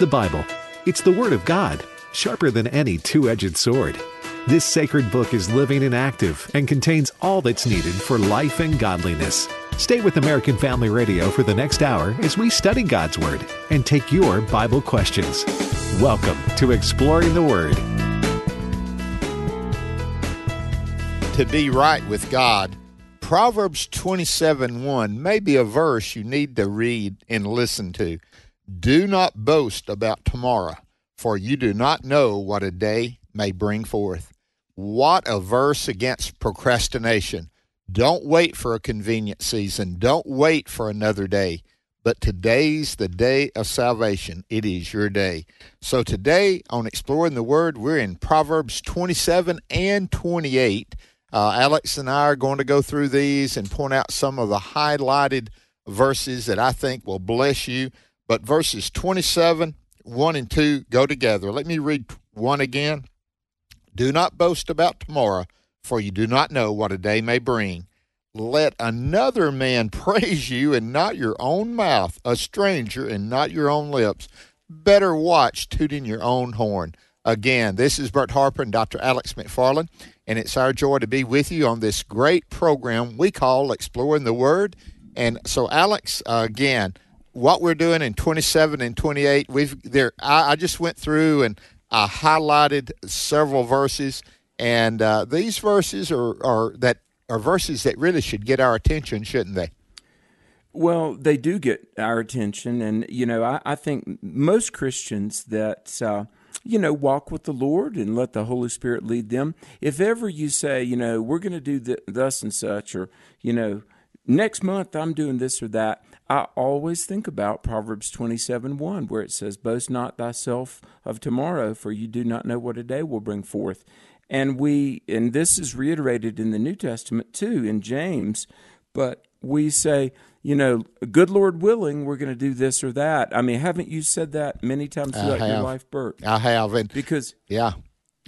The Bible. It's the Word of God, sharper than any two edged sword. This sacred book is living and active and contains all that's needed for life and godliness. Stay with American Family Radio for the next hour as we study God's Word and take your Bible questions. Welcome to Exploring the Word. To be right with God, Proverbs 27 1 may be a verse you need to read and listen to. Do not boast about tomorrow, for you do not know what a day may bring forth. What a verse against procrastination. Don't wait for a convenient season. Don't wait for another day. But today's the day of salvation. It is your day. So today on Exploring the Word, we're in Proverbs 27 and 28. Uh, Alex and I are going to go through these and point out some of the highlighted verses that I think will bless you. But verses 27, 1 and 2 go together. Let me read 1 again. Do not boast about tomorrow, for you do not know what a day may bring. Let another man praise you and not your own mouth, a stranger and not your own lips. Better watch tooting your own horn. Again, this is Bert Harper and Dr. Alex McFarland, and it's our joy to be with you on this great program we call Exploring the Word. And so, Alex, uh, again, what we're doing in 27 and 28 we've there I, I just went through and i highlighted several verses and uh, these verses are, are that are verses that really should get our attention shouldn't they well, they do get our attention, and you know, I, I think most Christians that uh, you know walk with the Lord and let the Holy Spirit lead them. If ever you say, you know, we're going to do th- thus and such, or you know, next month I'm doing this or that, I always think about Proverbs 27 1, where it says, Boast not thyself of tomorrow, for you do not know what a day will bring forth. And we, and this is reiterated in the New Testament too, in James, but we say, you know, good Lord willing, we're going to do this or that. I mean, haven't you said that many times throughout your life, Bert? I have. And because, yeah,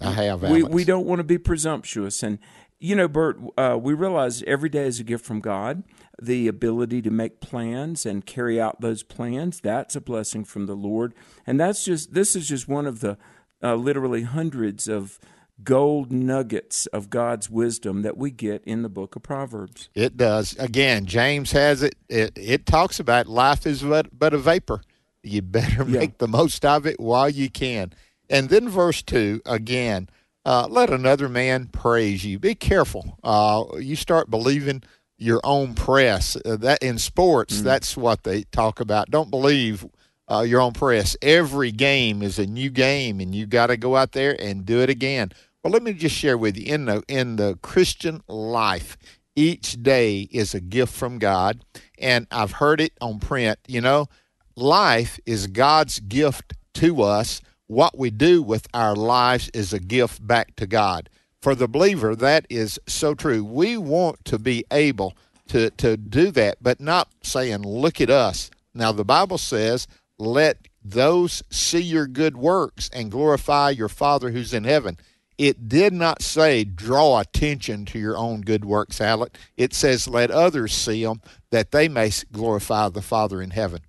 I have. We, we don't want to be presumptuous. And, you know, Bert, uh, we realize every day is a gift from God the ability to make plans and carry out those plans. That's a blessing from the Lord. And that's just, this is just one of the uh, literally hundreds of gold nuggets of God's wisdom that we get in the book of Proverbs. It does. Again, James has it. It, it talks about life is but, but a vapor. You better make yeah. the most of it while you can. And then verse 2, again, uh, let another man praise you. Be careful. Uh, you start believing – your own press. Uh, that in sports, mm. that's what they talk about. Don't believe uh, your own press. Every game is a new game, and you got to go out there and do it again. Well, let me just share with you in the in the Christian life, each day is a gift from God, and I've heard it on print. You know, life is God's gift to us. What we do with our lives is a gift back to God for the believer, that is so true. We want to be able to, to do that, but not saying, look at us. Now, the Bible says, let those see your good works and glorify your Father who's in heaven. It did not say draw attention to your own good works, Alex. It says let others see them that they may glorify the Father in heaven.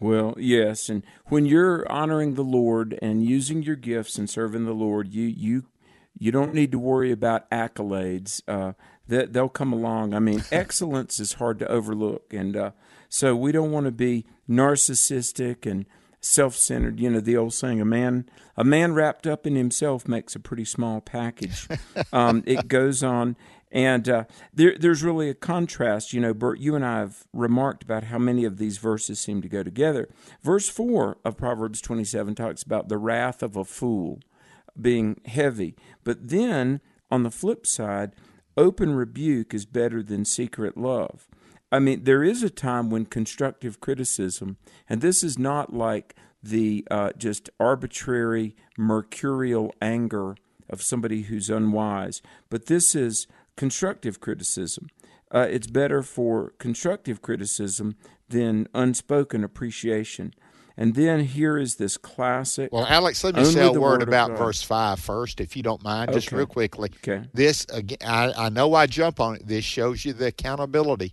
Well, yes, and when you're honoring the Lord and using your gifts and serving the Lord, you you you don't need to worry about accolades. Uh, that they'll come along. I mean, excellence is hard to overlook, and uh, so we don't want to be narcissistic and self-centered. You know, the old saying: "A man, a man wrapped up in himself makes a pretty small package." Um, it goes on, and uh, there, there's really a contrast. You know, Bert, you and I have remarked about how many of these verses seem to go together. Verse four of Proverbs 27 talks about the wrath of a fool being heavy. But then, on the flip side, open rebuke is better than secret love. I mean, there is a time when constructive criticism, and this is not like the uh, just arbitrary mercurial anger of somebody who's unwise, but this is constructive criticism. Uh, it's better for constructive criticism than unspoken appreciation. And then here is this classic. Well, Alex, let me say a word, word about verse 5 first, if you don't mind, just real quickly. Okay. This, again, I, I know I jump on it. This shows you the accountability.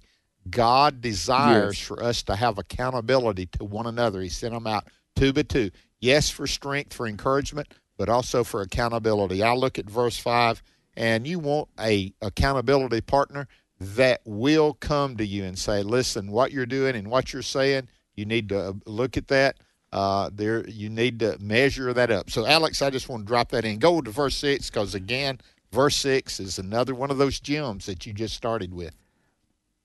God desires yes. for us to have accountability to one another. He sent them out two by two. Yes, for strength, for encouragement, but also for accountability. I look at verse 5, and you want a accountability partner that will come to you and say, listen, what you're doing and what you're saying, you need to look at that. Uh, there, you need to measure that up. So, Alex, I just want to drop that in. Go to verse six because again, verse six is another one of those gems that you just started with.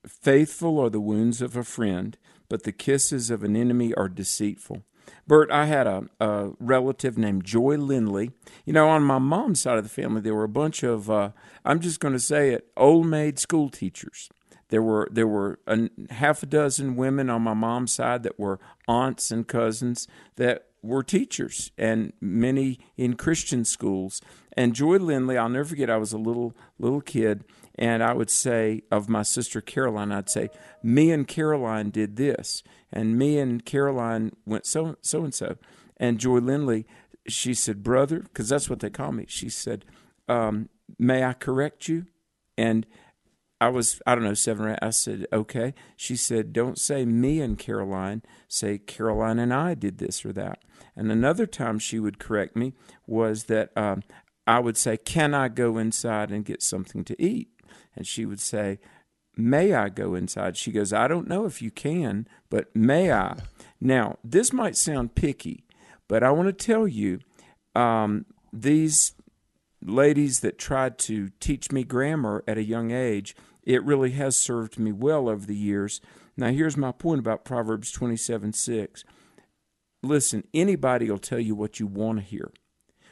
Faithful are the wounds of a friend, but the kisses of an enemy are deceitful. Bert, I had a, a relative named Joy Lindley. You know, on my mom's side of the family, there were a bunch of, uh, I'm just going to say it, old maid school teachers. There were there were a half a dozen women on my mom's side that were aunts and cousins that were teachers, and many in Christian schools. And Joy Lindley, I'll never forget. I was a little little kid, and I would say of my sister Caroline, I'd say, me and Caroline did this, and me and Caroline went so so and so, and Joy Lindley, she said, brother, because that's what they call me. She said, um, may I correct you? And I was, I don't know, seven or eight. I said, okay. She said, don't say me and Caroline, say Caroline and I did this or that. And another time she would correct me was that um, I would say, can I go inside and get something to eat? And she would say, May I go inside? She goes, I don't know if you can, but may I? Now, this might sound picky, but I want to tell you um, these ladies that tried to teach me grammar at a young age, it really has served me well over the years. Now, here's my point about Proverbs 27 6. Listen, anybody will tell you what you want to hear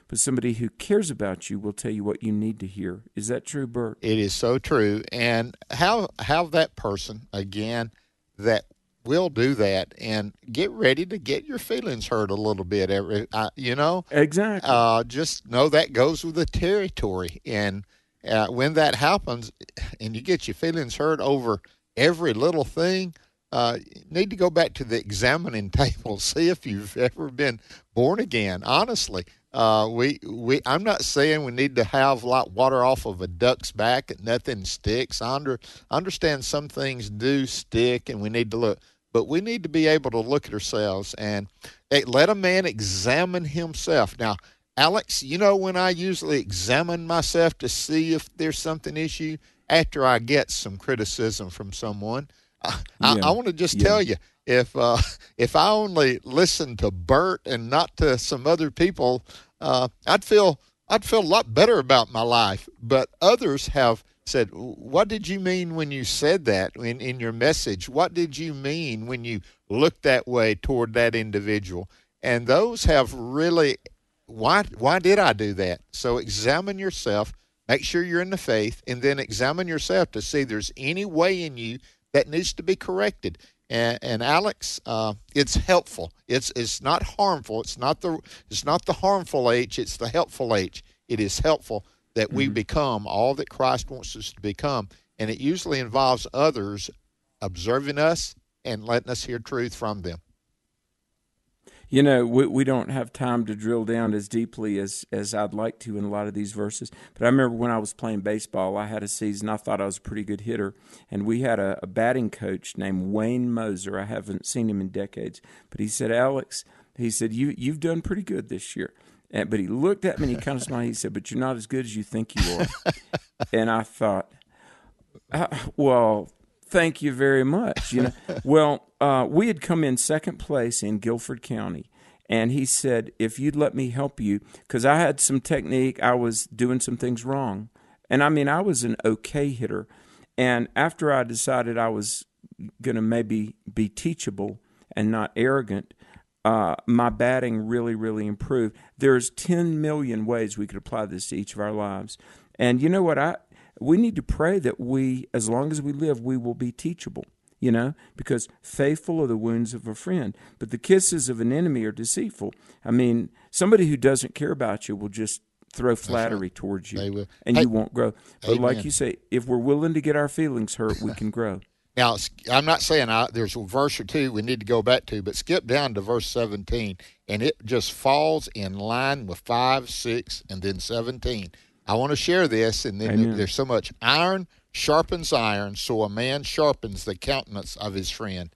but somebody who cares about you will tell you what you need to hear. Is that true, Bert? It is so true. And how have that person again that will do that and get ready to get your feelings hurt a little bit every uh, you know? Exactly. Uh, just know that goes with the territory and uh, when that happens and you get your feelings hurt over every little thing uh, need to go back to the examining table see if you've ever been born again. Honestly uh, we we I'm not saying we need to have like water off of a duck's back and nothing sticks. I under, understand some things do stick and we need to look, but we need to be able to look at ourselves and let a man examine himself. Now, Alex, you know when I usually examine myself to see if there's something issue after I get some criticism from someone. I, yeah. I, I want to just yeah. tell you if uh, if I only listened to Bert and not to some other people uh, I'd feel I'd feel a lot better about my life. But others have said, "What did you mean when you said that in, in your message? What did you mean when you looked that way toward that individual?" And those have really why why did I do that? So examine yourself, make sure you're in the faith, and then examine yourself to see there's any way in you that needs to be corrected. And, and Alex, uh, it's helpful. It's it's not harmful. It's not the it's not the harmful H. It's the helpful H. It is helpful that we mm-hmm. become all that Christ wants us to become, and it usually involves others observing us and letting us hear truth from them. You know, we, we don't have time to drill down as deeply as, as I'd like to in a lot of these verses. But I remember when I was playing baseball, I had a season, I thought I was a pretty good hitter. And we had a, a batting coach named Wayne Moser. I haven't seen him in decades. But he said, Alex, he said, you, you've done pretty good this year. And, but he looked at me and he kind of smiled. He said, But you're not as good as you think you are. and I thought, uh, Well, thank you very much. You know, well, uh, we had come in second place in Guilford County, and he said, "If you'd let me help you, because I had some technique, I was doing some things wrong, and I mean, I was an okay hitter, and after I decided I was going to maybe be teachable and not arrogant." Uh, my batting really, really improved. There's 10 million ways we could apply this to each of our lives. And you know what? I we need to pray that we, as long as we live, we will be teachable, you know, because faithful are the wounds of a friend, but the kisses of an enemy are deceitful. I mean, somebody who doesn't care about you will just throw flattery right. towards you and hey, you won't grow. But amen. like you say, if we're willing to get our feelings hurt, we can grow. Now, I'm not saying I, there's a verse or two we need to go back to, but skip down to verse 17, and it just falls in line with 5, 6, and then 17. I want to share this, and then Amen. there's so much iron sharpens iron, so a man sharpens the countenance of his friend.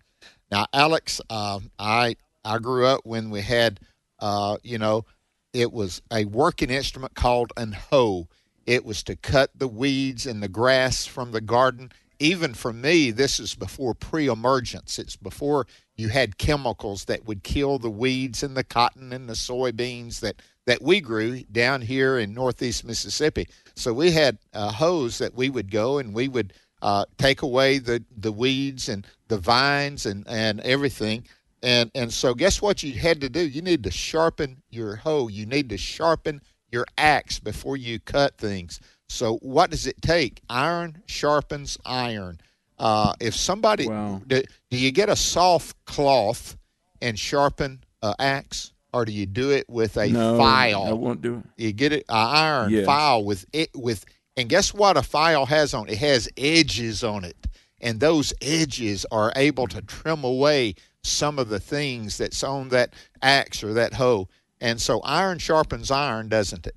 Now, Alex, uh, I I grew up when we had, uh, you know, it was a working instrument called an hoe. It was to cut the weeds and the grass from the garden. Even for me, this is before pre emergence. It's before you had chemicals that would kill the weeds and the cotton and the soybeans that, that we grew down here in northeast Mississippi. So we had a hose that we would go and we would uh, take away the, the weeds and the vines and, and everything and and so guess what you had to do? You need to sharpen your hoe. You need to sharpen your axe before you cut things. So what does it take? Iron sharpens iron. Uh, if somebody wow. do, do, you get a soft cloth and sharpen an axe, or do you do it with a no, file? I won't do it. You get it an iron yes. file with it with, and guess what? A file has on it has edges on it, and those edges are able to trim away some of the things that's on that axe or that hoe. And so iron sharpens iron, doesn't it?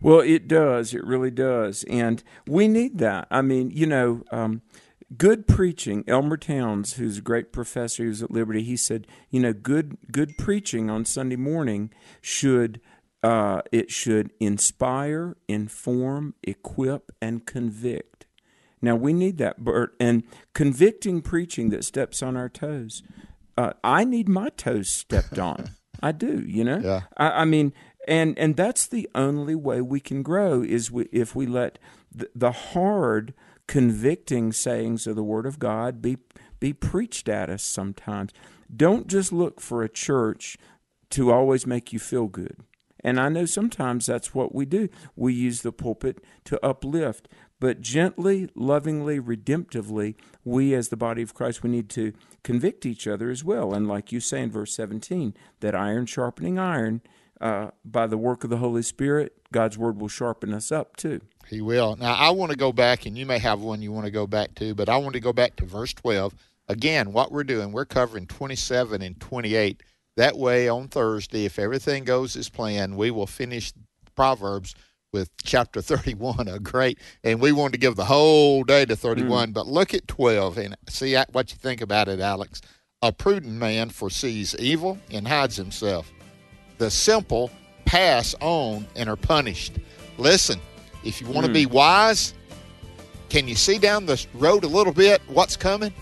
Well, it does. It really does. And we need that. I mean, you know, um, good preaching. Elmer Towns, who's a great professor who's at Liberty, he said, you know, good good preaching on Sunday morning should uh, it should inspire, inform, equip, and convict. Now we need that, Bert, and convicting preaching that steps on our toes. Uh, I need my toes stepped on. I do, you know. Yeah. I, I, mean, and and that's the only way we can grow is we, if we let the, the hard, convicting sayings of the Word of God be be preached at us. Sometimes, don't just look for a church to always make you feel good. And I know sometimes that's what we do. We use the pulpit to uplift but gently, lovingly, redemptively, we as the body of Christ, we need to convict each other as well. And like you say in verse 17, that iron sharpening iron, uh, by the work of the Holy Spirit, God's word will sharpen us up too. He will. Now, I want to go back, and you may have one you want to go back to, but I want to go back to verse 12. Again, what we're doing, we're covering 27 and 28. That way, on Thursday, if everything goes as planned, we will finish Proverbs with chapter 31 a great and we wanted to give the whole day to 31 mm. but look at 12 and see what you think about it alex a prudent man foresees evil and hides himself the simple pass on and are punished listen if you want mm. to be wise can you see down the road a little bit what's coming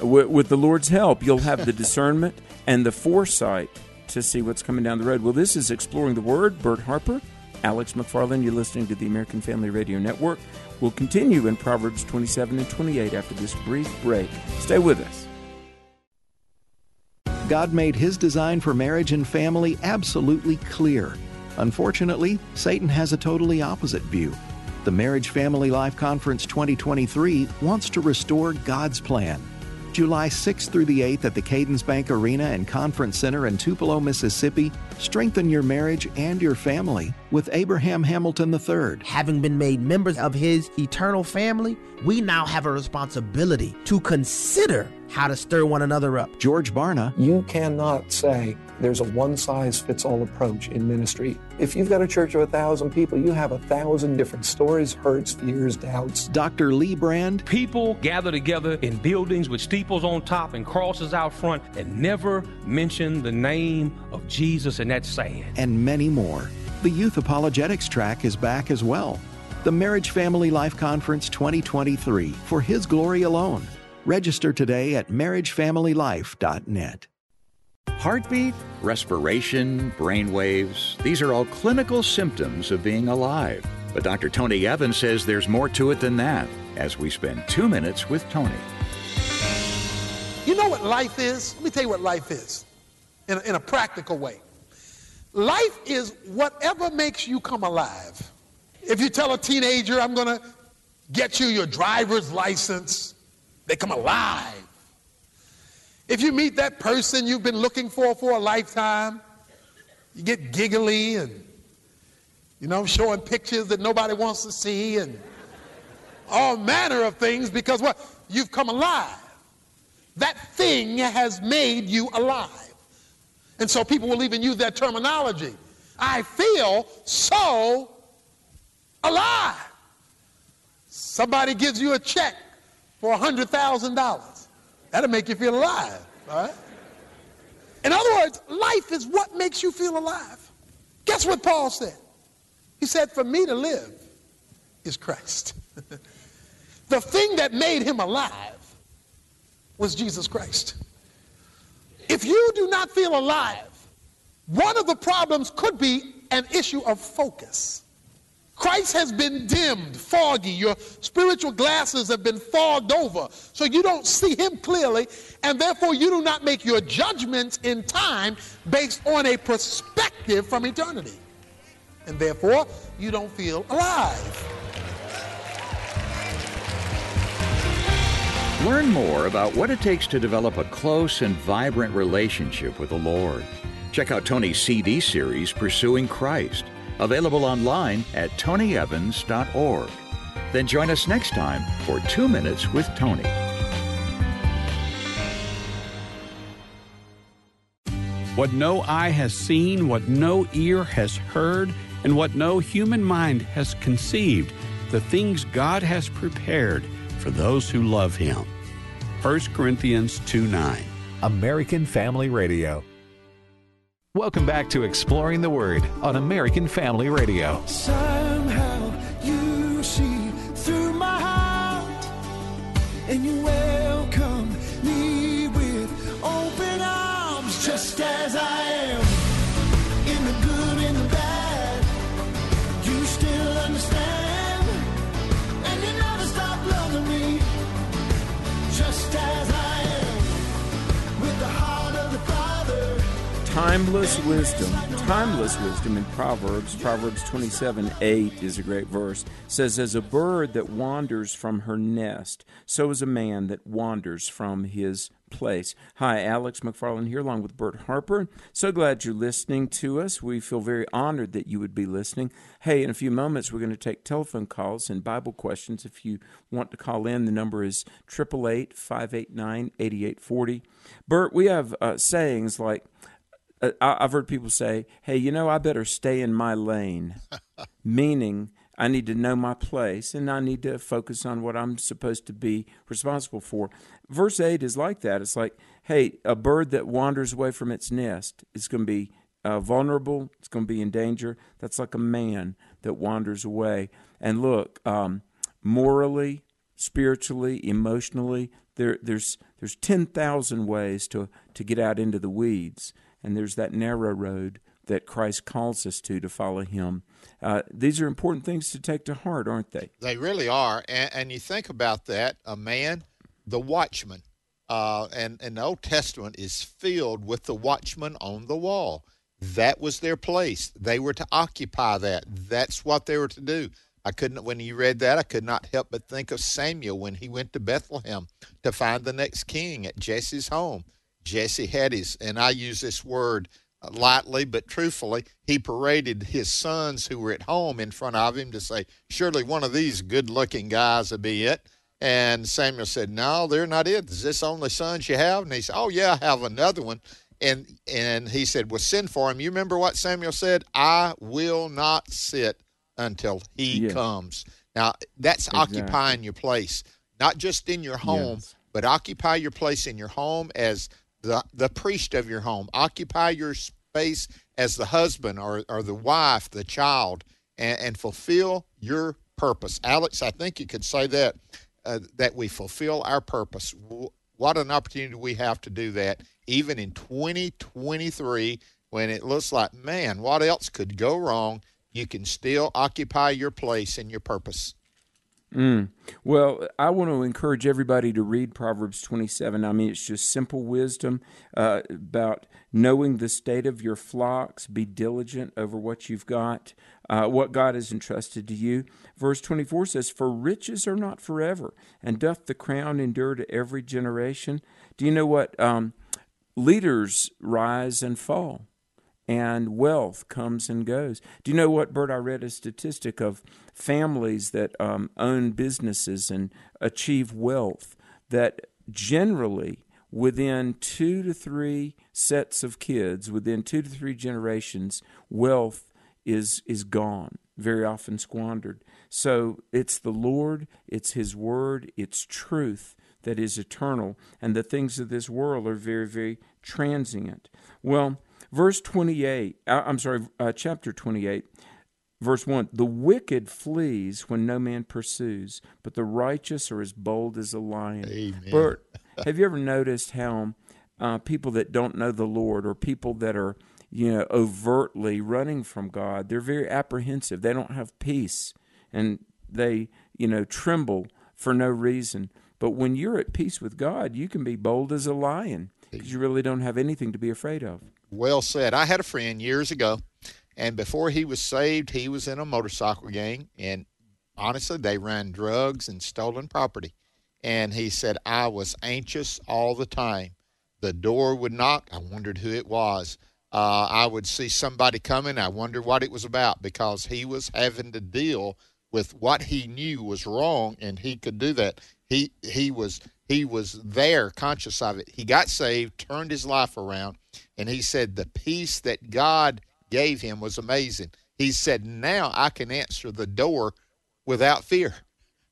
with, with the lord's help you'll have the discernment and the foresight to see what's coming down the road well this is exploring the word bert harper Alex McFarland. You're listening to the American Family Radio Network. We'll continue in Proverbs 27 and 28 after this brief break. Stay with us. God made his design for marriage and family absolutely clear. Unfortunately, Satan has a totally opposite view. The Marriage Family Life Conference 2023 wants to restore God's plan July 6th through the 8th at the Cadence Bank Arena and Conference Center in Tupelo, Mississippi. Strengthen your marriage and your family with Abraham Hamilton III. Having been made members of his eternal family, we now have a responsibility to consider how to stir one another up. George Barna. You cannot say there's a one size fits all approach in ministry. If you've got a church of a thousand people, you have a thousand different stories, hurts, fears, doubts. Dr. Lee Brand. People gather together in buildings with steeples on top and crosses out front and never mention the name of Jesus, and that's sad. And many more. The Youth Apologetics track is back as well. The Marriage Family Life Conference 2023 for His glory alone. Register today at marriagefamilylife.net. Heartbeat, respiration, brain waves, these are all clinical symptoms of being alive. But Dr. Tony Evans says there's more to it than that as we spend two minutes with Tony. You know what life is? Let me tell you what life is in a, in a practical way. Life is whatever makes you come alive. If you tell a teenager, I'm going to get you your driver's license, they come alive. If you meet that person you've been looking for for a lifetime, you get giggly and, you know, showing pictures that nobody wants to see and all manner of things because what? You've come alive. That thing has made you alive. And so people will even use that terminology. I feel so alive. Somebody gives you a check for $100,000. That'll make you feel alive. All right? In other words, life is what makes you feel alive. Guess what Paul said? He said, For me to live is Christ. the thing that made him alive was Jesus Christ. If you do not feel alive, one of the problems could be an issue of focus. Christ has been dimmed, foggy. Your spiritual glasses have been fogged over, so you don't see him clearly, and therefore you do not make your judgments in time based on a perspective from eternity. And therefore, you don't feel alive. Learn more about what it takes to develop a close and vibrant relationship with the Lord. Check out Tony's CD series, Pursuing Christ, available online at tonyevans.org. Then join us next time for Two Minutes with Tony. What no eye has seen, what no ear has heard, and what no human mind has conceived, the things God has prepared for those who love him. 1 Corinthians 2 9. American Family Radio. Welcome back to Exploring the Word on American Family Radio. Somehow you see through my heart and you welcome Timeless wisdom. Timeless wisdom in Proverbs. Proverbs 27 8 is a great verse. Says, As a bird that wanders from her nest, so is a man that wanders from his place. Hi, Alex McFarland here, along with Bert Harper. So glad you're listening to us. We feel very honored that you would be listening. Hey, in a few moments, we're going to take telephone calls and Bible questions. If you want to call in, the number is 888 589 8840. Bert, we have uh, sayings like, I- I've heard people say, "Hey, you know, I better stay in my lane," meaning I need to know my place and I need to focus on what I'm supposed to be responsible for. Verse eight is like that. It's like, "Hey, a bird that wanders away from its nest is going to be uh, vulnerable. It's going to be in danger. That's like a man that wanders away." And look, um, morally, spiritually, emotionally, there, there's there's ten thousand ways to to get out into the weeds and there's that narrow road that Christ calls us to to follow Him. Uh, these are important things to take to heart, aren't they? They really are. And, and you think about that a man, the watchman, uh, and, and the Old Testament is filled with the watchman on the wall. That was their place. They were to occupy that. That's what they were to do. I couldn't, when you read that, I could not help but think of Samuel when he went to Bethlehem to find the next king at Jesse's home. Jesse had his, and I use this word uh, lightly but truthfully, he paraded his sons who were at home in front of him to say, Surely one of these good looking guys will be it. And Samuel said, No, they're not it. Is this the only sons you have? And he said, Oh, yeah, I have another one. And and he said, Well, send for him. You remember what Samuel said? I will not sit until he Yes. comes. Now, that's Exactly. occupying your place, not just in your home, Yes. but occupy your place in your home as the, the priest of your home. Occupy your space as the husband or, or the wife, the child, and, and fulfill your purpose. Alex, I think you could say that, uh, that we fulfill our purpose. What an opportunity we have to do that, even in 2023, when it looks like, man, what else could go wrong? You can still occupy your place and your purpose. Mm. Well, I want to encourage everybody to read Proverbs 27. I mean, it's just simple wisdom uh, about knowing the state of your flocks, be diligent over what you've got, uh, what God has entrusted to you. Verse 24 says, For riches are not forever, and doth the crown endure to every generation? Do you know what? Um, leaders rise and fall and wealth comes and goes. Do you know what, Bert? I read a statistic of families that um, own businesses and achieve wealth that generally within two to three sets of kids, within two to three generations, wealth is is gone, very often squandered. So it's the Lord, it's His Word, it's truth that is eternal, and the things of this world are very, very transient. Well, verse 28, uh, I'm sorry, uh, chapter 28, verse 1 The wicked flees when no man pursues, but the righteous are as bold as a lion. Amen. Bert, have you ever noticed how uh, people that don't know the Lord or people that are you know overtly running from God, they're very apprehensive. They don't have peace, and they you know tremble for no reason. But when you're at peace with God, you can be bold as a lion because you really don't have anything to be afraid of. Well said. I had a friend years ago, and before he was saved, he was in a motorcycle gang, and honestly, they ran drugs and stolen property. And he said, I was anxious all the time. The door would knock. I wondered who it was. Uh, I would see somebody coming. I wondered what it was about because he was having to deal with what he knew was wrong, and he could do that. He he was he was there, conscious of it. He got saved, turned his life around, and he said the peace that God gave him was amazing. He said, "Now I can answer the door without fear.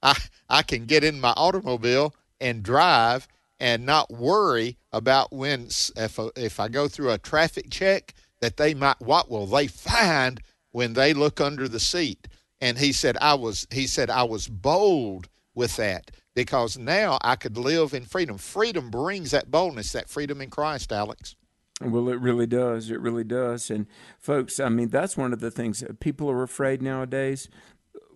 I I can get in my automobile and drive." and not worry about when if if I go through a traffic check that they might what will they find when they look under the seat and he said I was he said I was bold with that because now I could live in freedom freedom brings that boldness that freedom in Christ Alex well, it really does. It really does. And folks, I mean, that's one of the things people are afraid nowadays.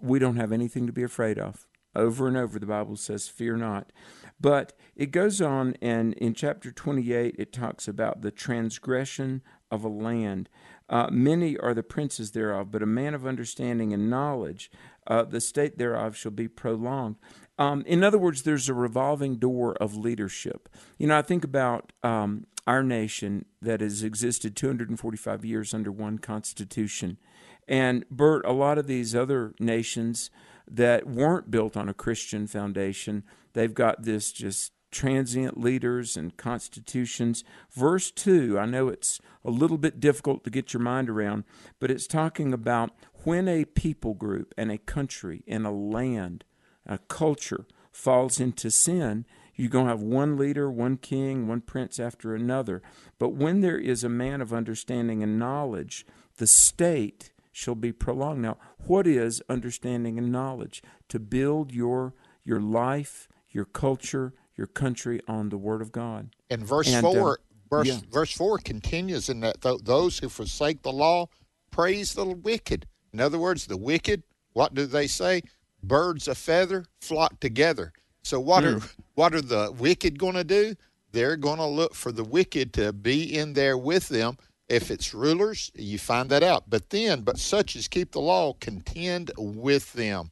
We don't have anything to be afraid of. Over and over, the Bible says, Fear not. But it goes on, and in chapter 28, it talks about the transgression of a land. Uh, many are the princes thereof, but a man of understanding and knowledge, uh, the state thereof shall be prolonged. Um, in other words, there's a revolving door of leadership. You know, I think about um, our nation that has existed 245 years under one constitution. And Bert, a lot of these other nations that weren't built on a Christian foundation, they've got this just transient leaders and constitutions. Verse 2, I know it's a little bit difficult to get your mind around, but it's talking about when a people group and a country and a land, a culture falls into sin, you're going to have one leader, one king, one prince after another. But when there is a man of understanding and knowledge, the state shall be prolonged. Now, what is understanding and knowledge? To build your your life, your culture, your country on the Word of God. And verse and, four, uh, verse yeah. verse four continues in that th- those who forsake the law praise the wicked. In other words, the wicked. What do they say? Birds of feather flock together. So what mm. are what are the wicked going to do? They're going to look for the wicked to be in there with them if it's rulers, you find that out. But then, but such as keep the law, contend with them.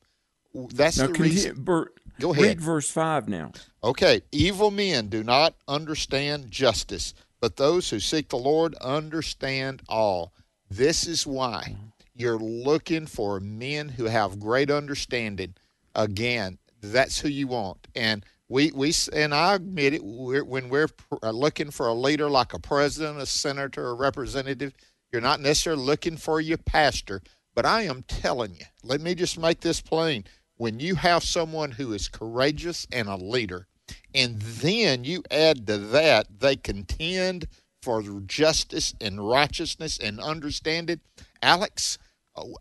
That's now, the reason. Bert, Go ahead. Read verse 5 now. Okay. Evil men do not understand justice, but those who seek the Lord understand all. This is why you're looking for men who have great understanding. Again, that's who you want. And we we and I admit it we're, when we're uh, looking for a leader like a president, a senator, a representative, you're not necessarily looking for your pastor. But I am telling you, let me just make this plain: when you have someone who is courageous and a leader, and then you add to that they contend for justice and righteousness and understanding, Alex, uh,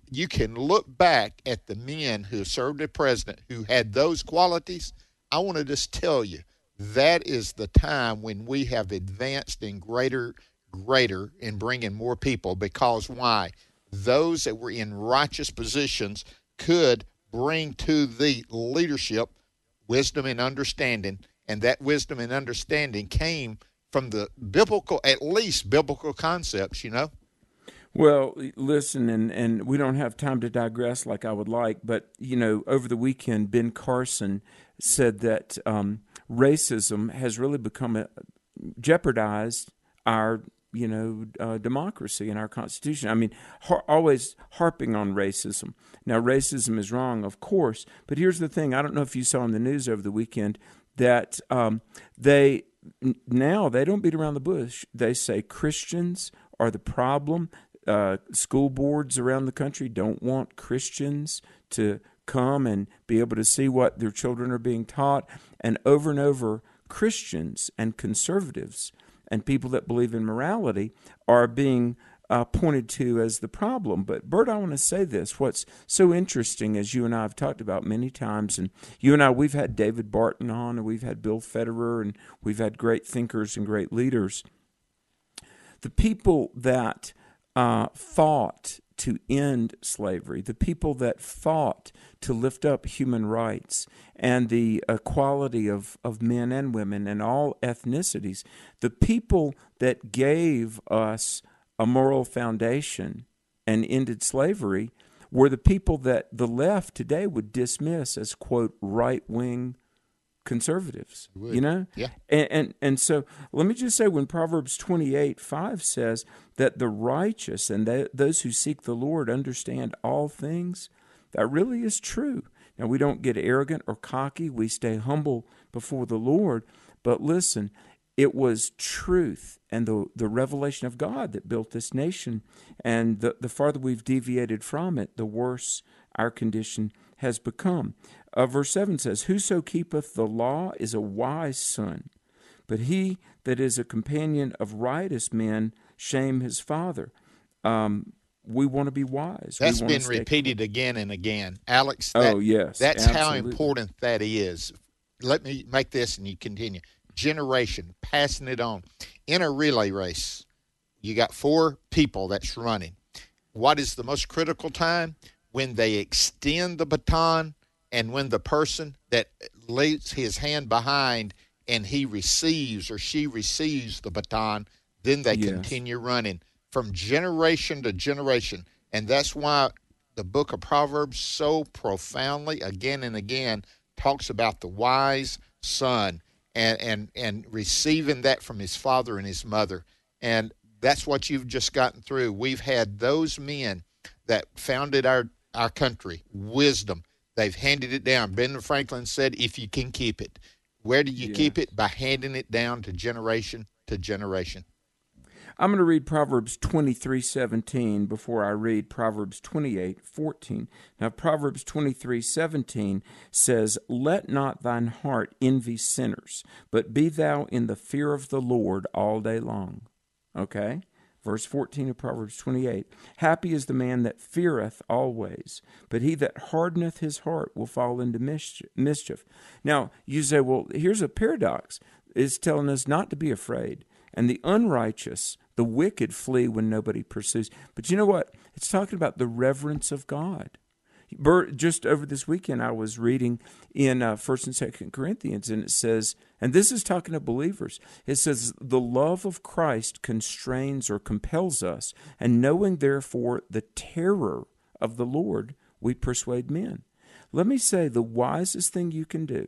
you can look back at the men who served as president who had those qualities I want to just tell you that is the time when we have advanced in greater, greater in bringing more people because why? Those that were in righteous positions could bring to the leadership wisdom and understanding, and that wisdom and understanding came from the biblical, at least biblical concepts, you know? Well, listen, and, and we don't have time to digress like I would like, but, you know, over the weekend, Ben Carson said that um, racism has really become a, jeopardized our you know uh, democracy and our constitution. I mean, har- always harping on racism. Now, racism is wrong, of course, but here's the thing: I don't know if you saw in the news over the weekend that um, they now they don't beat around the bush. They say Christians are the problem. Uh, school boards around the country don't want Christians to come and be able to see what their children are being taught. And over and over, Christians and conservatives and people that believe in morality are being uh, pointed to as the problem. But, Bert, I want to say this. What's so interesting, as you and I have talked about many times, and you and I, we've had David Barton on, and we've had Bill Federer, and we've had great thinkers and great leaders. The people that uh, fought to end slavery, the people that fought to lift up human rights and the equality of, of men and women and all ethnicities, the people that gave us a moral foundation and ended slavery were the people that the left today would dismiss as quote right wing conservatives you know? Yeah. And, and and so let me just say when proverbs 28 5 says that the righteous and they, those who seek the lord understand all things that really is true. Now we don't get arrogant or cocky. We stay humble before the lord. But listen it was truth and the, the revelation of God that built this nation. And the, the farther we've deviated from it, the worse our condition has become. Uh, verse 7 says, Whoso keepeth the law is a wise son, but he that is a companion of riotous men shame his father. Um, we want to be wise. That's been repeated again and again. Alex, that, Oh, yes, That's how important that is. Let me make this and you continue. Generation, passing it on. In a relay race, you got four people that's running. What is the most critical time? When they extend the baton and when the person that lays his hand behind and he receives or she receives the baton, then they Yes. continue running from generation to generation. And that's why the book of Proverbs so profoundly, again and again, talks about the wise son and, and, and receiving that from his father and his mother. And that's what you've just gotten through. We've had those men that founded our, our country, wisdom. They've handed it down. Ben Franklin said, if you can keep it. Where do you keep it? By handing it down to generation to generation. I'm going to read Proverbs 23:17 before I read Proverbs 28:14. Now Proverbs 23:17 says, "Let not thine heart envy sinners, but be thou in the fear of the Lord all day long." Okay? Verse 14 of Proverbs 28 Happy is the man that feareth always, but he that hardeneth his heart will fall into mischief. Now, you say, well, here's a paradox. It's telling us not to be afraid. And the unrighteous, the wicked, flee when nobody pursues. But you know what? It's talking about the reverence of God. Just over this weekend, I was reading in uh, First and Second Corinthians, and it says, and this is talking to believers. It says, "The love of Christ constrains or compels us, and knowing therefore the terror of the Lord, we persuade men." Let me say, the wisest thing you can do,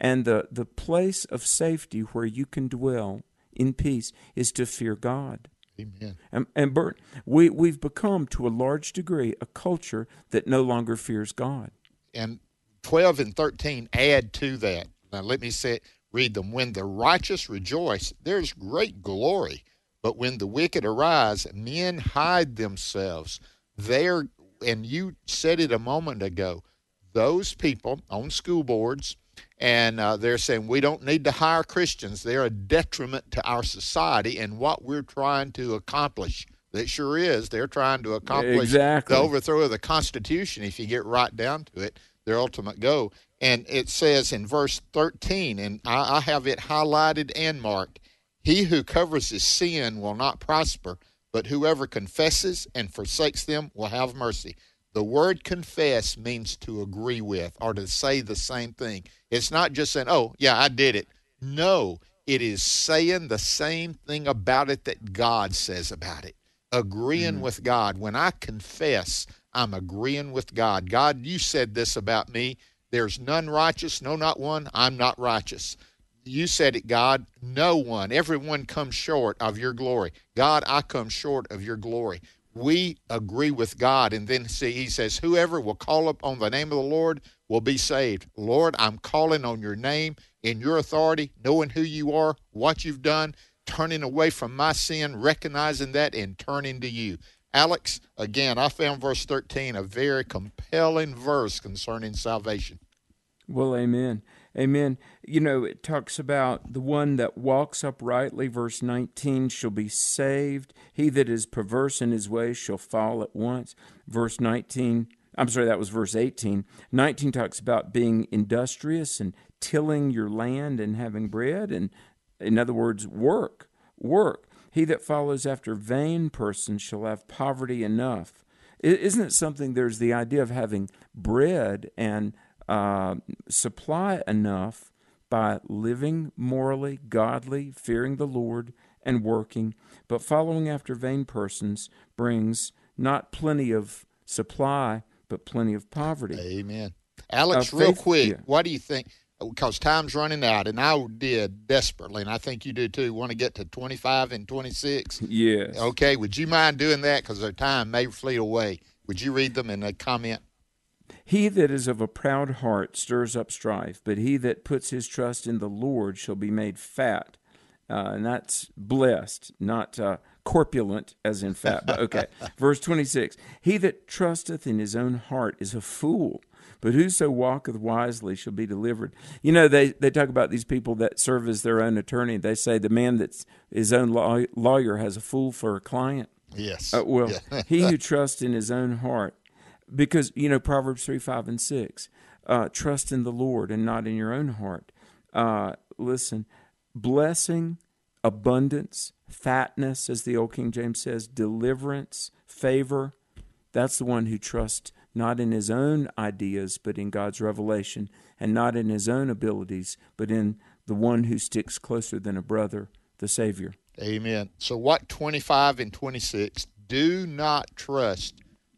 and the the place of safety where you can dwell in peace, is to fear God. Amen. And, and Bert, we, we've become to a large degree a culture that no longer fears God. and 12 and 13 add to that. Now, let me say, read them. When the righteous rejoice, there's great glory. But when the wicked arise, men hide themselves. There, and you said it a moment ago, those people on school boards, and uh, they're saying we don't need to hire Christians. They're a detriment to our society and what we're trying to accomplish. That sure is. They're trying to accomplish Exactly. the overthrow of the Constitution, if you get right down to it, their ultimate goal. And it says in verse 13, and I, I have it highlighted and marked He who covers his sin will not prosper, but whoever confesses and forsakes them will have mercy. The word confess means to agree with or to say the same thing. It's not just saying, oh, yeah, I did it. No, it is saying the same thing about it that God says about it agreeing mm. with God. When I confess, I'm agreeing with God. God, you said this about me. There's none righteous, no, not one. I'm not righteous. You said it, God. No one, everyone comes short of your glory. God, I come short of your glory. We agree with God. And then see, he says, Whoever will call upon the name of the Lord will be saved. Lord, I'm calling on your name in your authority, knowing who you are, what you've done, turning away from my sin, recognizing that, and turning to you. Alex, again, I found verse 13 a very compelling verse concerning salvation. Well, amen. Amen. You know, it talks about the one that walks uprightly, verse 19, shall be saved. He that is perverse in his ways shall fall at once. Verse 19, I'm sorry, that was verse 18. 19 talks about being industrious and tilling your land and having bread. And in other words, work, work. He that follows after vain persons shall have poverty enough. Isn't it something? There's the idea of having bread and uh, supply enough by living morally, godly, fearing the Lord, and working. But following after vain persons brings not plenty of supply, but plenty of poverty. Amen. Alex, Uh, real faith- quick, yeah. what do you think? Because time's running out, and I did desperately, and I think you do too. Want to get to 25 and 26? Yes. Okay, would you mind doing that? Because our time may flee away. Would you read them in a comment? He that is of a proud heart stirs up strife, but he that puts his trust in the Lord shall be made fat. Uh, and that's blessed, not uh, corpulent as in fat. But okay. Verse 26 He that trusteth in his own heart is a fool, but whoso walketh wisely shall be delivered. You know, they, they talk about these people that serve as their own attorney. They say the man that's his own law, lawyer has a fool for a client. Yes. Uh, well, Yeah. he who trusts in his own heart, because you know Proverbs three, five, and six, uh, trust in the Lord and not in your own heart. Uh, listen, blessing, abundance, fatness, as the old King James says, deliverance, favor. That's the one who trusts not in his own ideas, but in God's revelation, and not in his own abilities, but in the one who sticks closer than a brother, the Savior. Amen. So, what 25 and 26? Do not trust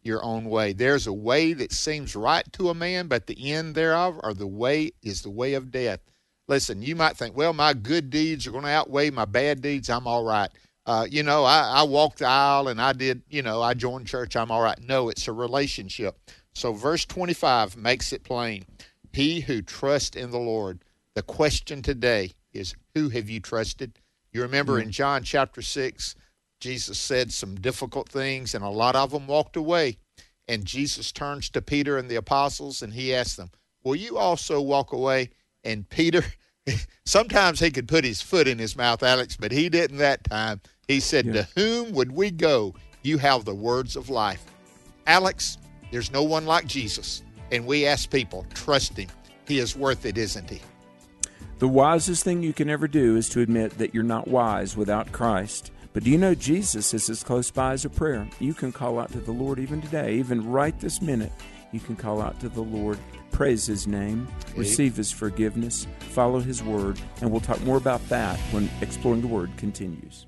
your own way. There's a way that seems right to a man, but the end thereof, or the way, is the way of death. Listen, you might think, well, my good deeds are going to outweigh my bad deeds. I'm all right. Uh, you know, I, I walked the aisle and I did, you know, I joined church. I'm all right. No, it's a relationship. So, verse 25 makes it plain. He who trusts in the Lord. The question today is, who have you trusted? You remember in John chapter 6, Jesus said some difficult things, and a lot of them walked away. And Jesus turns to Peter and the apostles, and he asks them, Will you also walk away? And Peter, sometimes he could put his foot in his mouth, Alex, but he didn't that time. He said, Yeah. To whom would we go? You have the words of life. Alex, there's no one like Jesus. And we ask people, trust him. He is worth it, isn't he? The wisest thing you can ever do is to admit that you're not wise without Christ. But do you know Jesus is as close by as a prayer? You can call out to the Lord even today, even right this minute. You can call out to the Lord, praise His name, receive His forgiveness, follow His word, and we'll talk more about that when Exploring the Word continues.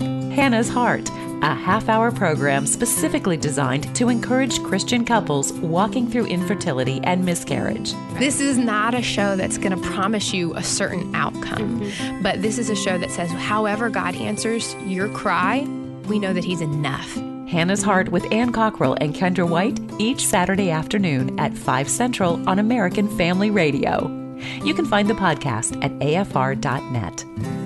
Hannah's Heart, a half hour program specifically designed to encourage Christian couples walking through infertility and miscarriage. This is not a show that's going to promise you a certain outcome, mm-hmm. but this is a show that says, however, God answers your cry, we know that He's enough. Hannah's Heart with Ann Cockrell and Kendra White each Saturday afternoon at 5 Central on American Family Radio. You can find the podcast at afr.net.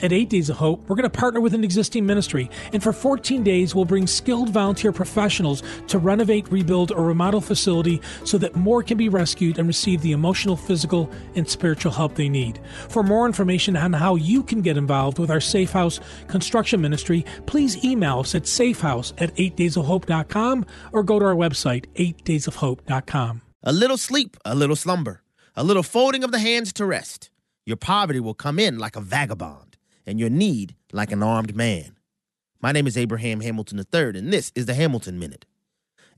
At 8 Days of Hope, we're going to partner with an existing ministry, and for 14 days, we'll bring skilled volunteer professionals to renovate, rebuild, or remodel facility so that more can be rescued and receive the emotional, physical, and spiritual help they need. For more information on how you can get involved with our Safe House construction ministry, please email us at safehouse at 8daysofhope.com or go to our website, 8daysofhope.com. A little sleep, a little slumber, a little folding of the hands to rest. Your poverty will come in like a vagabond and your need like an armed man. My name is Abraham Hamilton III, and this is the Hamilton Minute.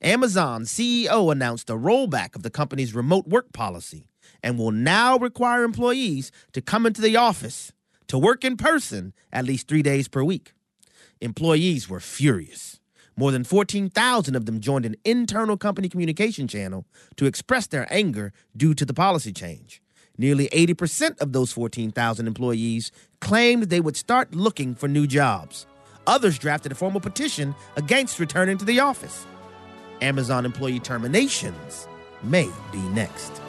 Amazon CEO announced a rollback of the company's remote work policy and will now require employees to come into the office to work in person at least three days per week. Employees were furious. More than 14,000 of them joined an internal company communication channel to express their anger due to the policy change. Nearly 80% of those 14,000 employees claimed they would start looking for new jobs. Others drafted a formal petition against returning to the office. Amazon employee terminations may be next.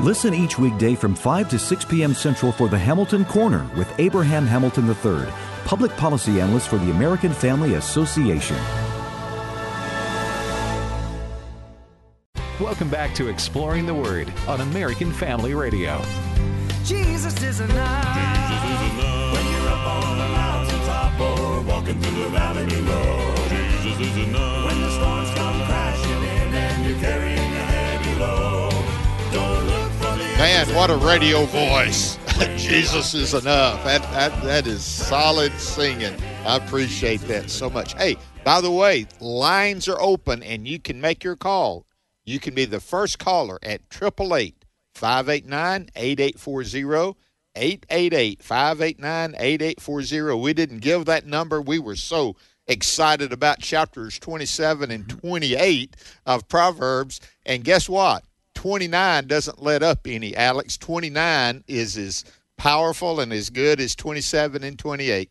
Listen each weekday from 5 to 6 p.m. Central for the Hamilton Corner with Abraham Hamilton III, public policy analyst for the American Family Association. Welcome back to Exploring the Word on American Family Radio. Jesus is enough. Jesus is enough. When you're up on the mountaintop or walking through the valley below. Jesus is enough. When the storms come crashing in and you're carrying a heavy load. Don't look for the Man, what a radio voice. Jesus is enough. That, that, that is solid singing. I appreciate that so much. Hey, by the way, lines are open and you can make your call. You can be the first caller at 888 589 8840. 888 589 8840. We didn't give that number. We were so excited about chapters 27 and mm-hmm. 28 of Proverbs. And guess what? 29 doesn't let up any, Alex. 29 is as powerful and as good as 27 and 28.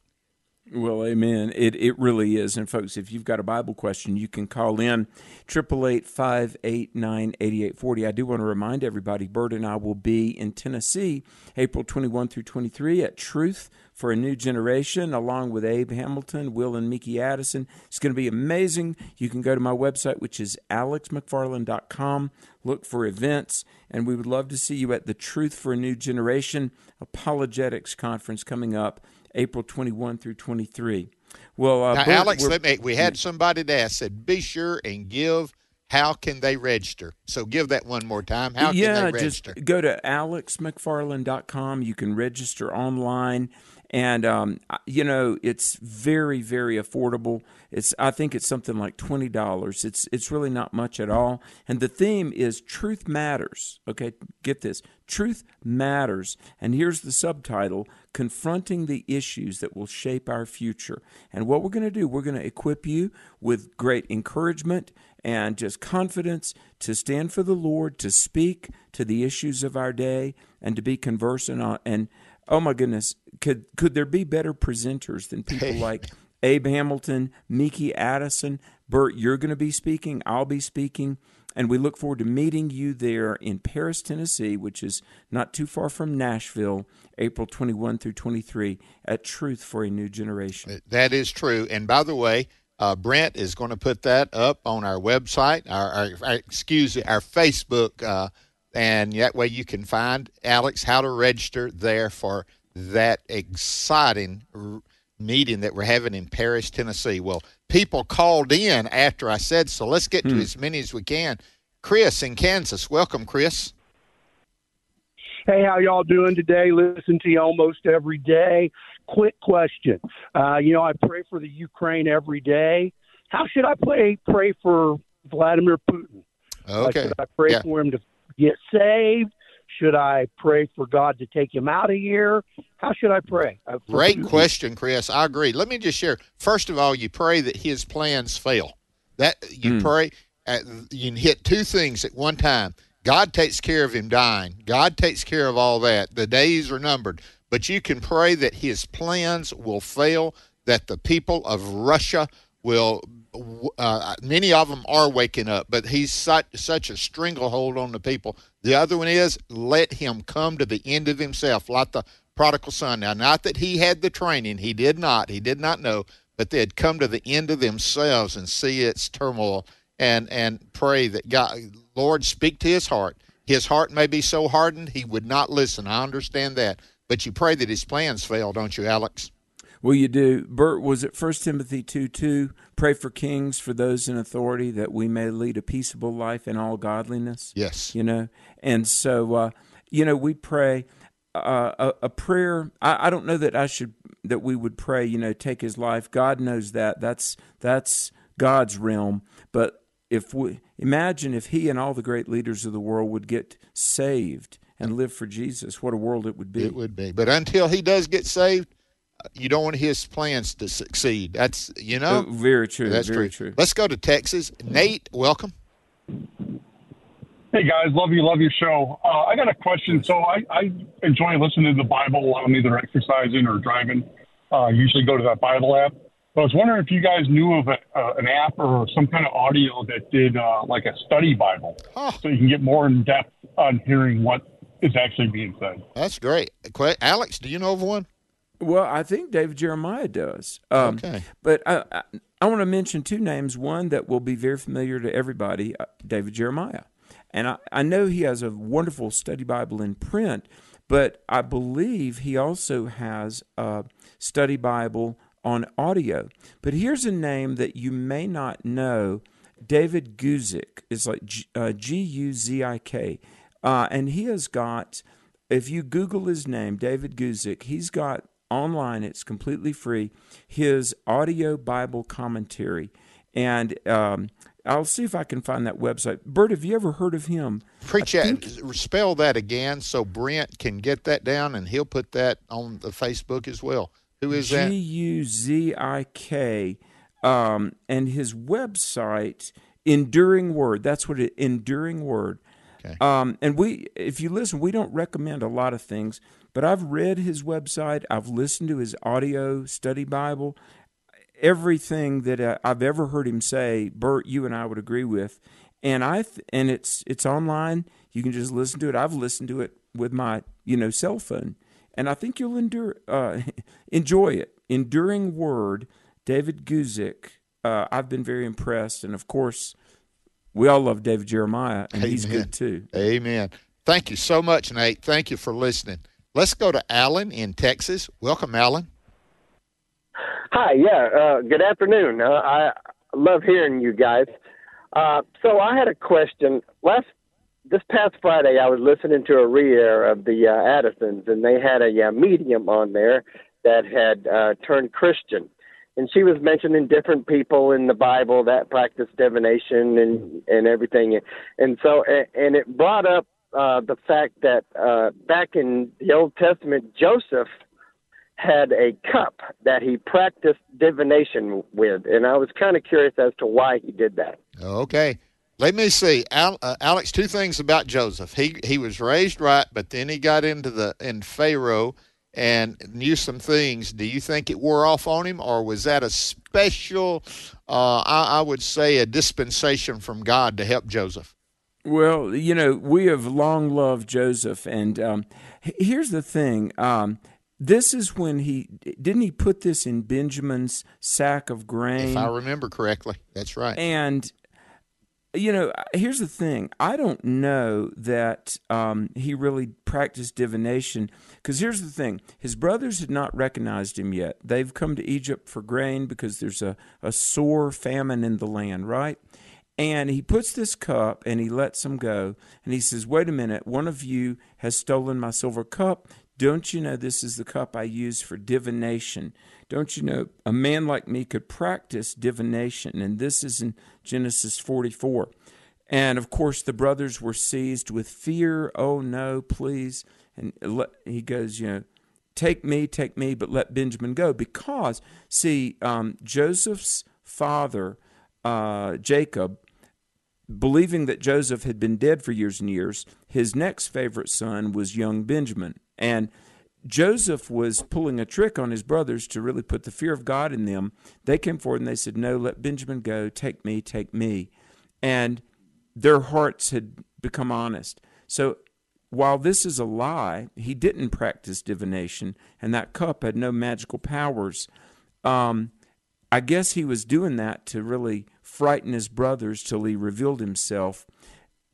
Well, amen. It it really is. And folks, if you've got a Bible question, you can call in triple eight five eight nine eighty eight forty. I do want to remind everybody, Bert and I will be in Tennessee, April twenty one through twenty three at Truth for a New Generation, along with Abe Hamilton, Will and Mickey Addison. It's going to be amazing. You can go to my website, which is alexmcfarland.com. Look for events, and we would love to see you at the Truth for a New Generation Apologetics Conference coming up April 21 through 23. Well, uh, now, Bert, Alex, let me, we had somebody that said, be sure and give. How can they register? So give that one more time. How yeah, can they register? just go to alexmcfarland.com. You can register online, and um, you know it's very, very affordable. It's I think it's something like twenty dollars. It's it's really not much at all. And the theme is truth matters. Okay, get this: truth matters. And here's the subtitle: confronting the issues that will shape our future. And what we're going to do, we're going to equip you with great encouragement and just confidence to stand for the Lord, to speak to the issues of our day, and to be conversant on. And oh my goodness, could could there be better presenters than people like Abe Hamilton, Mickey Addison, Bert? You're going to be speaking. I'll be speaking. And we look forward to meeting you there in Paris, Tennessee, which is not too far from Nashville, April 21 through 23, at Truth for a New Generation. That is true. And by the way, uh, Brent is going to put that up on our website, our, our, our excuse our Facebook, uh, and that way you can find Alex how to register there for that exciting r- meeting that we're having in Paris, Tennessee. Well, people called in after I said so. Let's get to as many as we can. Chris in Kansas, welcome, Chris. Hey, how y'all doing today? Listen to you almost every day. Quick question. Uh, you know, I pray for the Ukraine every day. How should I pray pray for Vladimir Putin? Uh, Okay. should I pray Yeah. for him to get saved? Should I pray for God to take him out of here? How should I pray? Uh, Great question, Chris. I agree. Let me just share. First of all, you pray that his plans fail. That you pray. Uh, you can hit two things at one time. God takes care of him dying. God takes care of all that. The days are numbered. But you can pray that his plans will fail. That the people of Russia will. Uh, many of them are waking up, but he's such, such a stranglehold on the people. The other one is let him come to the end of himself, like the prodigal son. Now, not that he had the training, he did not. He did not know, but they had come to the end of themselves and see its turmoil and and pray that God, Lord, speak to his heart. His heart may be so hardened he would not listen. I understand that, but you pray that his plans fail, don't you, Alex? Well, you do. Bert, was it First Timothy 2 2? Pray for kings, for those in authority, that we may lead a peaceable life in all godliness. Yes. You know, and so, uh, you know, we pray uh, a, a, prayer. I, I, don't know that I should, that we would pray, you know, take his life. God knows that. That's, that's God's realm. But if we imagine if he and all the great leaders of the world would get saved and live for Jesus, what a world it would be. It would be. But until he does get saved, you don't want his plans to succeed. That's you know uh, very true. That's very true. true. Let's go to Texas. Nate, welcome. Hey guys, love you, love your show. Uh, I got a question. So I, I enjoy listening to the Bible while I'm either exercising or driving. Uh, usually go to that Bible app. But I was wondering if you guys knew of a, uh, an app or some kind of audio that did uh, like a study Bible, so you can get more in depth on hearing what is actually being said. That's great. Alex, do you know of one? Well, I think David Jeremiah does. Um, okay. But I, I, I, want to mention two names. One that will be very familiar to everybody uh, David Jeremiah. And I, I know he has a wonderful study Bible in print, but I believe he also has a study Bible on audio. But here's a name that you may not know David Guzik. It's like G U Z I K. Uh, and he has got, if you Google his name, David Guzik, he's got online. It's completely free. His audio Bible commentary, and um, I'll see if I can find that website. Bert, have you ever heard of him? Preach that. Spell that again so Brent can get that down, and he'll put that on the Facebook as well. Who is that? G U Z I K, um, and his website, Enduring Word. That's what it. Enduring Word. Okay. Um, and we, if you listen, we don't recommend a lot of things, but I've read his website. I've listened to his audio study Bible. Everything that uh, I've ever heard him say, Bert, you and I would agree with, and I th- and it's it's online. You can just listen to it. I've listened to it with my you know cell phone, and I think you'll endure uh, enjoy it. Enduring Word, David Guzik. Uh, I've been very impressed, and of course, we all love David Jeremiah, and Amen. he's good too. Amen. Thank you so much, Nate. Thank you for listening. Let's go to Alan in Texas. Welcome, Alan. Hi, yeah. Uh, good afternoon. Uh, I love hearing you guys. Uh, so I had a question. Last this past Friday, I was listening to a re-air of the uh, Addisons, and they had a uh, medium on there that had uh, turned Christian, and she was mentioning different people in the Bible that practice divination and and everything, and so and it brought up uh, the fact that uh, back in the Old Testament, Joseph had a cup that he practiced divination with, and I was kind of curious as to why he did that. Okay. Let me see, Al, uh, Alex. Two things about Joseph. He he was raised right, but then he got into the in Pharaoh and knew some things. Do you think it wore off on him, or was that a special? Uh, I, I would say a dispensation from God to help Joseph. Well, you know, we have long loved Joseph, and um, here's the thing. Um, this is when he didn't he put this in Benjamin's sack of grain. If I remember correctly, that's right. And you know, here's the thing. I don't know that um, he really practiced divination because here's the thing. His brothers had not recognized him yet. They've come to Egypt for grain because there's a, a sore famine in the land, right? And he puts this cup and he lets them go. And he says, Wait a minute, one of you has stolen my silver cup. Don't you know this is the cup I use for divination? Don't you know a man like me could practice divination? And this is in Genesis 44. And of course, the brothers were seized with fear. Oh, no, please. And he goes, you know, take me, take me, but let Benjamin go. Because, see, um, Joseph's father, uh, Jacob, believing that Joseph had been dead for years and years, his next favorite son was young Benjamin. And Joseph was pulling a trick on his brothers to really put the fear of God in them. They came forward and they said, No, let Benjamin go. Take me, take me. And their hearts had become honest. So while this is a lie, he didn't practice divination, and that cup had no magical powers. Um, I guess he was doing that to really frighten his brothers till he revealed himself.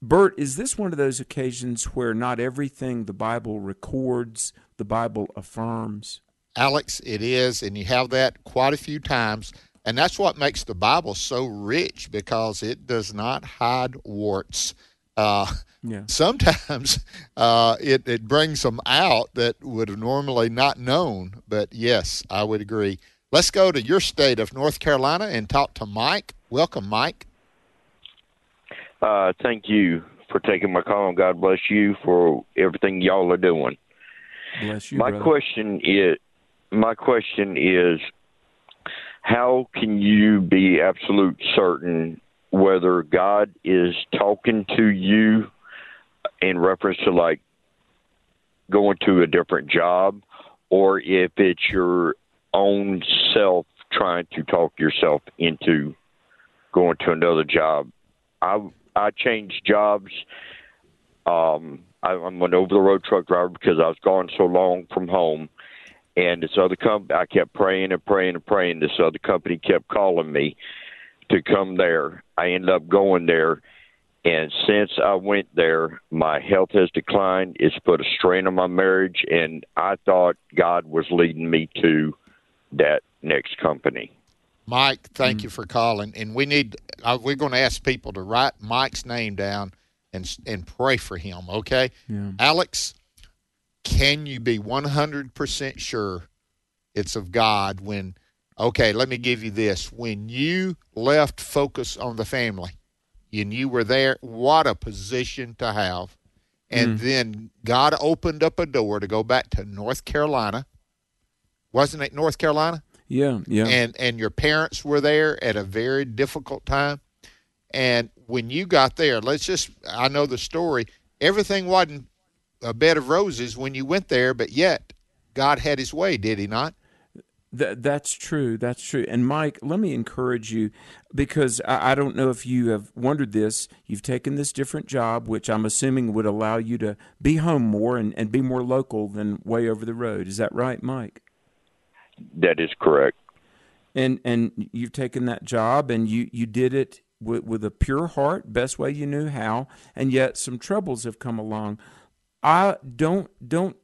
Bert, is this one of those occasions where not everything the Bible records, the Bible affirms? Alex, it is, and you have that quite a few times. And that's what makes the Bible so rich because it does not hide warts. Uh, yeah. Sometimes uh, it, it brings them out that would have normally not known. But yes, I would agree. Let's go to your state of North Carolina and talk to Mike. Welcome, Mike. Uh, thank you for taking my call. God bless you for everything y'all are doing. Bless you. My brother. question is, my question is, how can you be absolute certain whether God is talking to you in reference to like going to a different job, or if it's your own self trying to talk yourself into going to another job? I I changed jobs. Um, I, I'm an over the road truck driver because I was gone so long from home. And this other company, I kept praying and praying and praying. This other company kept calling me to come there. I ended up going there. And since I went there, my health has declined. It's put a strain on my marriage. And I thought God was leading me to that next company. Mike, thank you for calling. And we need, uh, we're going to ask people to write Mike's name down and and pray for him, okay? Yeah. Alex, can you be 100% sure it's of God when, okay, let me give you this. When you left focus on the family and you were there, what a position to have. And Mm. then God opened up a door to go back to North Carolina. Wasn't it North Carolina? Yeah, yeah. And and your parents were there at a very difficult time. And when you got there, let's just I know the story. Everything wasn't a bed of roses when you went there, but yet God had his way, did he not? That that's true. That's true. And Mike, let me encourage you because I, I don't know if you have wondered this. You've taken this different job, which I'm assuming would allow you to be home more and, and be more local than way over the road. Is that right, Mike? That is correct. And and you've taken that job and you you did it with, with a pure heart, best way you knew how, and yet some troubles have come along. I don't don't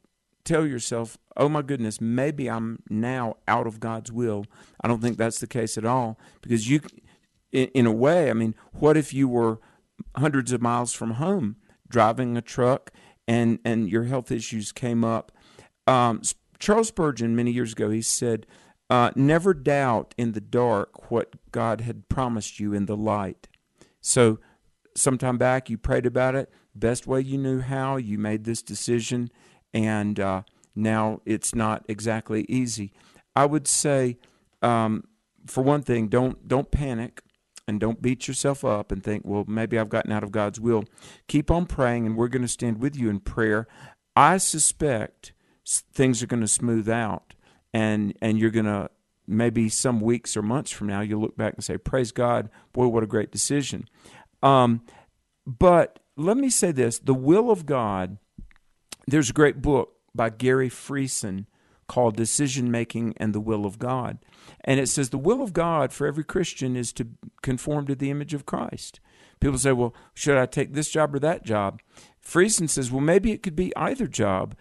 tell yourself, "Oh my goodness, maybe I'm now out of God's will." I don't think that's the case at all because you in, in a way, I mean, what if you were hundreds of miles from home driving a truck and and your health issues came up? Um, Charles Spurgeon many years ago he said, uh, "Never doubt in the dark what God had promised you in the light." So, sometime back you prayed about it, best way you knew how. You made this decision, and uh, now it's not exactly easy. I would say, um, for one thing, don't don't panic and don't beat yourself up and think, well, maybe I've gotten out of God's will. Keep on praying, and we're going to stand with you in prayer. I suspect things are going to smooth out, and and you're going to maybe some weeks or months from now you'll look back and say, praise God, boy, what a great decision. Um, but let me say this: the will of God. There's a great book by Gary Friesen called Decision Making and the Will of God. And it says the will of God for every Christian is to conform to the image of Christ. People say, well, should I take this job or that job? Friesen says, well, maybe it could be either job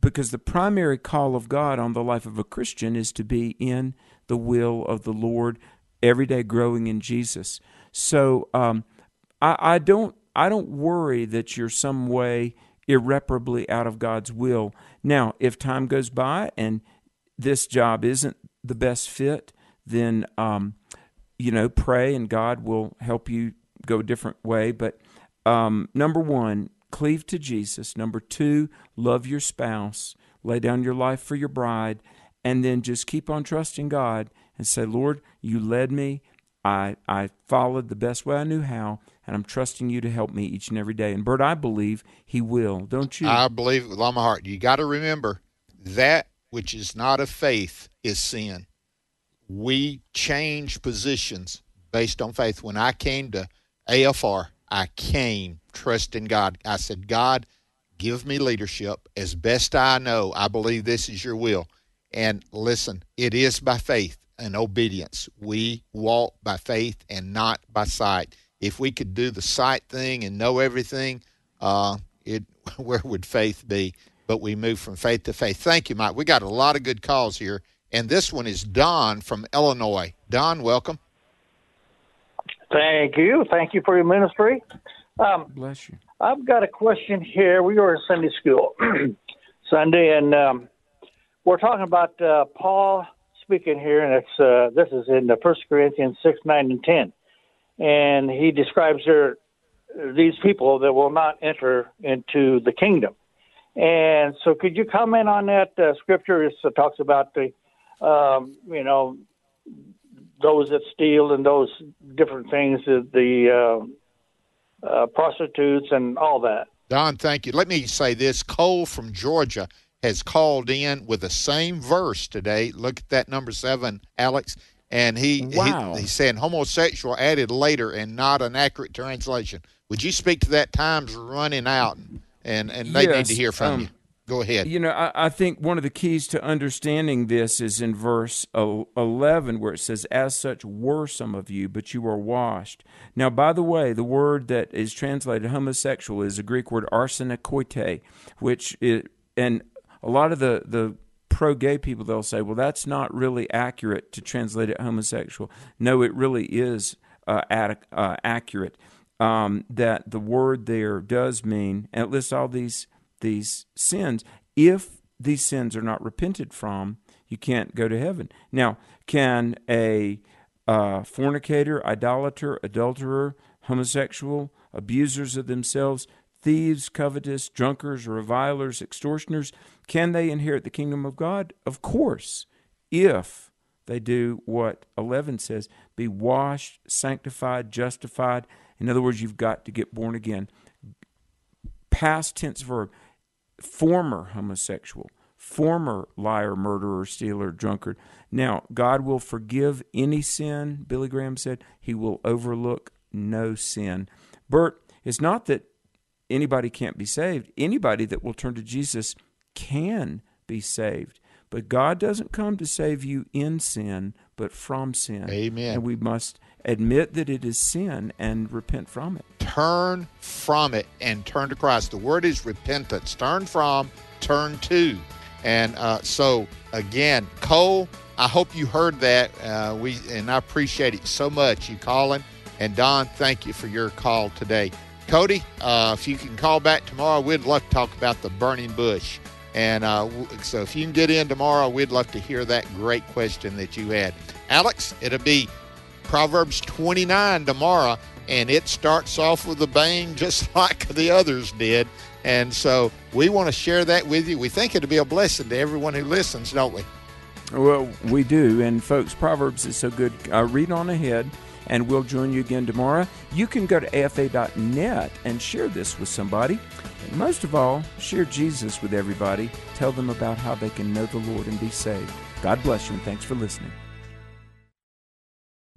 because the primary call of God on the life of a Christian is to be in the will of the Lord, every day growing in Jesus. So um, I, I don't I don't worry that you're some way irreparably out of God's will. Now, if time goes by and this job isn't the best fit, then um, you know pray and God will help you go a different way. But um, number one, cleave to Jesus. Number two, love your spouse. Lay down your life for your bride, and then just keep on trusting God and say, Lord, you led me. I I followed the best way I knew how, and I'm trusting you to help me each and every day. And Bert, I believe He will. Don't you? I believe with all my heart. You got to remember that which is not of faith is sin. We change positions based on faith. When I came to AFR, I came trusting God. I said, God, give me leadership as best I know. I believe this is your will. And listen, it is by faith and obedience. We walk by faith and not by sight. If we could do the sight thing and know everything, uh, it where would faith be? But we move from faith to faith. Thank you, Mike. We got a lot of good calls here, and this one is Don from Illinois. Don, welcome. Thank you. Thank you for your ministry. Um, Bless you. I've got a question here. We were in Sunday school Sunday, and um, we're talking about uh, Paul speaking here, and it's uh, this is in the First Corinthians six, nine, and ten, and he describes there these people that will not enter into the kingdom. And so, could you comment on that uh, scripture? It talks about the, um, you know, those that steal and those different things, the uh, uh, prostitutes and all that. Don, thank you. Let me say this Cole from Georgia has called in with the same verse today. Look at that number seven, Alex. And he, wow. he he's saying homosexual added later and not an accurate translation. Would you speak to that? Time's running out, and and they yes, need to hear from um, you. Go ahead. You know, I, I, think one of the keys to understanding this is in verse 11, where it says, As such were some of you, but you are washed. Now, by the way, the word that is translated homosexual is a Greek word arsenokoitai, which is, and a lot of the, the pro gay people, they'll say, well, that's not really accurate to translate it homosexual. No, it really is uh, ad, uh, accurate. Um, that the word there does mean, and it lists all these these sins. If these sins are not repented from, you can't go to heaven. Now, can a uh, fornicator, idolater, adulterer, homosexual, abusers of themselves, thieves, covetous, drunkards, revilers, extortioners, can they inherit the kingdom of God? Of course, if they do what 11 says be washed, sanctified, justified. In other words, you've got to get born again. Past tense verb former homosexual, former liar, murderer, stealer, drunkard. Now, God will forgive any sin, Billy Graham said. He will overlook no sin. Bert, it's not that anybody can't be saved. Anybody that will turn to Jesus can be saved. But God doesn't come to save you in sin, but from sin. Amen. And we must admit that it is sin and repent from it. Turn from it and turn to Christ. The word is repentance. Turn from, turn to. And uh, so, again, Cole, I hope you heard that. Uh, we and I appreciate it so much. You calling and Don, thank you for your call today. Cody, uh, if you can call back tomorrow, we'd love to talk about the burning bush. And uh, so if you can get in tomorrow, we'd love to hear that great question that you had. Alex, it'll be Proverbs 29 tomorrow, and it starts off with a bang just like the others did. And so we want to share that with you. We think it'll be a blessing to everyone who listens, don't we? Well, we do. And folks, Proverbs is so good. Uh, read on ahead, and we'll join you again tomorrow. You can go to afa.net and share this with somebody. And most of all, share Jesus with everybody. Tell them about how they can know the Lord and be saved. God bless you, and thanks for listening.